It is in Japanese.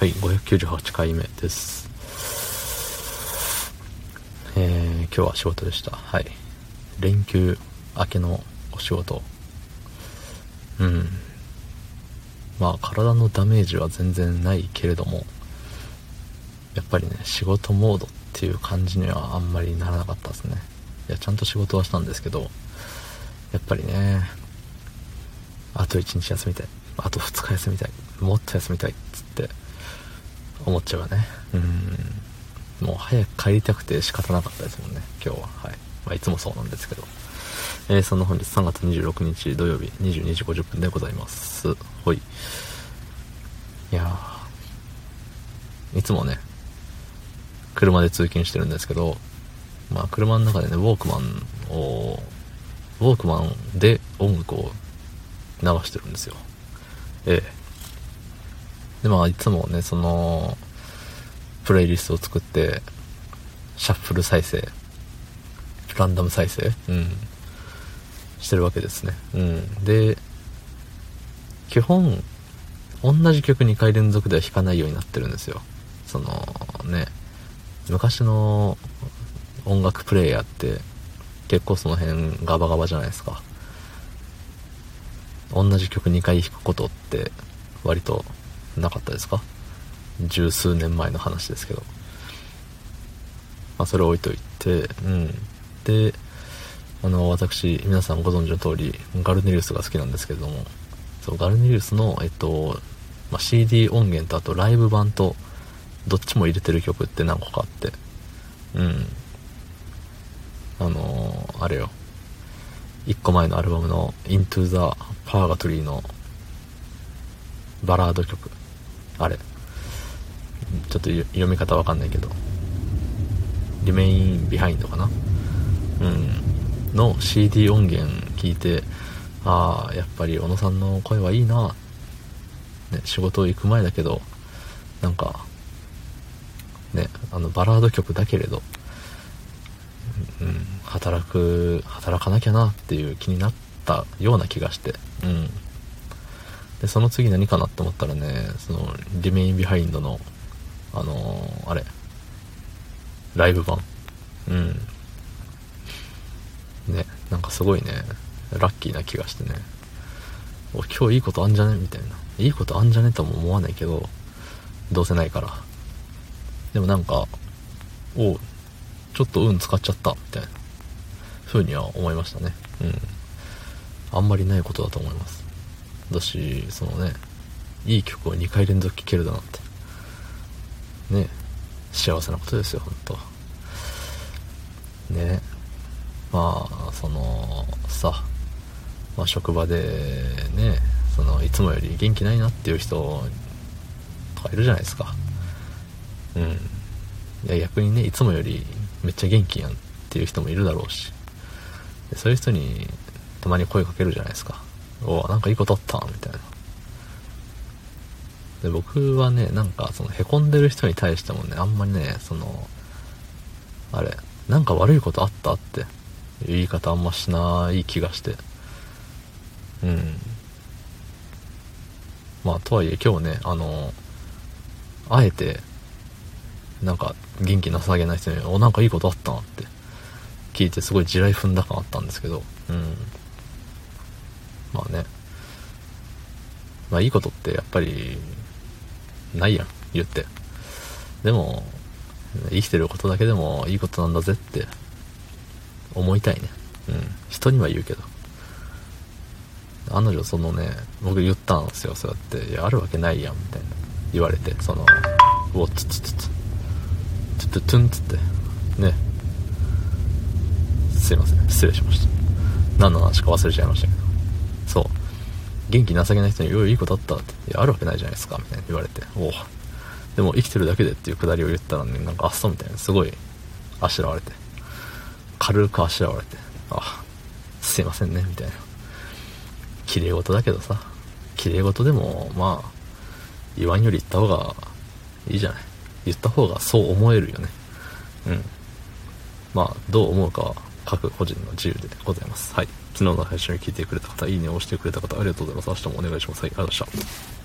はい598回目です。えー、今日は仕事でした。はい。連休明けのお仕事。うん。まあ体のダメージは全然ないけれどもやっぱりね仕事モードっていう感じにはあんまりならなかったですね。いやちゃんと仕事はしたんですけどやっぱりねあと1日休みたい。あと2日休みたい。もっと休みたいっつって思っちゃうわね。うん。もう早く帰りたくて仕方なかったですもんね。今日は。はい、まあ、いつもそうなんですけど。えー、そんな本日3月26日土曜日22時50分でございます。ほい。いやいつもね車で通勤してるんですけどまあ車の中でねウォークマンをウォークマンで音楽を流してるんですよ。ええでまあいつもねそのプレイリストを作ってシャッフル再生ランダム再生うん。してるわけですね。うん。で基本同じ曲2回連続では弾かないようになってるんですよ。そのね昔の音楽プレイヤーって結構その辺ガバガバじゃないですか。同じ曲2回弾くことって割となかったですか？十数年前の話ですけど。まあそれを置いといてうん。であの私皆さんご存知の通りガルネリウスが好きなんですけれどもそうガルネリウスのえっと、まあ、CD 音源とあとライブ版とどっちも入れてる曲って何個かあってうん。あのー、あれよ。1個前のアルバムの Into the Purgatory のバラード曲。あれ。ちょっと読み方わかんないけど。Remain Behind かな？うん。の CD 音源聞いてああやっぱり小野さんの声はいいな、ね、仕事行く前だけどなんかねあのバラード曲だけれどうん、働く働かなきゃなっていう気になったような気がしてうん。でその次何かなって思ったらねそのリメインビハインドのあのー、あれ。ライブ版。うん。ねなんかすごいねラッキーな気がしてね。お今日いいことあんじゃね？みたいな。いいことあんじゃね？とも思わないけどどうせないから。でもなんかおちょっと運使っちゃった。みたいな。風には思いましたね。うん。あんまりないことだと思います。だしそのねいい曲を2回連続聴けるだなんて。ね幸せなことですよ本当。ねまあそのさ、まあ、職場でねそのいつもより元気ないなっていう人とかいるじゃないですか。うん。いや逆にねいつもよりめっちゃ元気やんっていう人もいるだろうし。そういう人にたまに声かけるじゃないですか。おなんかいいことあったみたいな。で僕はねなんかそのへこんでる人に対してもねあんまりねそのあれなんか悪いことあったって言い方あんましない気がして。うん。まあとはいえ今日ねあのあえてなんか元気なさげな人に「おなんかいいことあったな」って聞いてすごい地雷踏んだ感あったんですけど。うんまあねまあいいことってやっぱりないやん言って。でも生きてることだけでもいいことなんだぜって思いたいね。うん。人には言うけど。案の定そのね僕言ったんですよ。そうやって「いやあるわけないやん」みたいな。言われてその「うおっつつつつトゥトゥトゥンつってねすいません失礼しました何の話か忘れちゃいましたけど元気情けない人に「よいいことあった」って「いやあるわけないじゃないですか」みたいに言われて「おおでも生きてるだけで」っていうくだりを言ったらねなんかあっそみたいな。すごいあしらわれて。軽くあしらわれて「あすいませんね」みたいな。綺麗事だけどさ。綺麗事でもまあ言わんより言った方がいいじゃない。言った方がそう思えるよね。うん。まあどう思うかは各個人の自由でございます。はい。昨日の配信を聞いてくれた方いいねを押してくれた方ありがとうございます。明日もお願いします。はいありがとうございました。